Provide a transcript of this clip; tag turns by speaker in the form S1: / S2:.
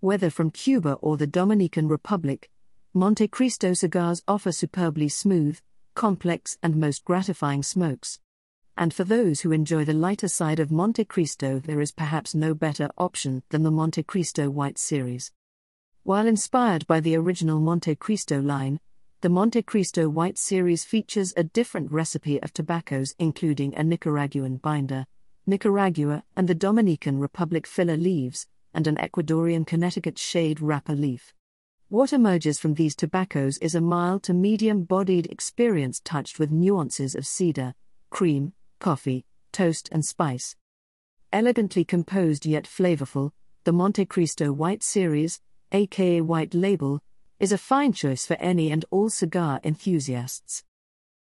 S1: Whether from Cuba or the Dominican Republic, Montecristo cigars offer superbly smooth, complex, and most gratifying smokes. And for those who enjoy the lighter side of Montecristo, there is perhaps no better option than the Montecristo White series. While inspired by the original Montecristo line, the Montecristo White series features a different recipe of tobaccos, including a Nicaraguan binder, Nicaragua and the Dominican Republic filler leaves, and an Ecuadorian Connecticut shade wrapper leaf. What emerges from these tobaccos is a mild to medium bodied experience touched with nuances of cedar, cream, coffee, toast, and spice. Elegantly composed yet flavorful, the Montecristo White Series, aka White Label, is a fine choice for any and all cigar enthusiasts.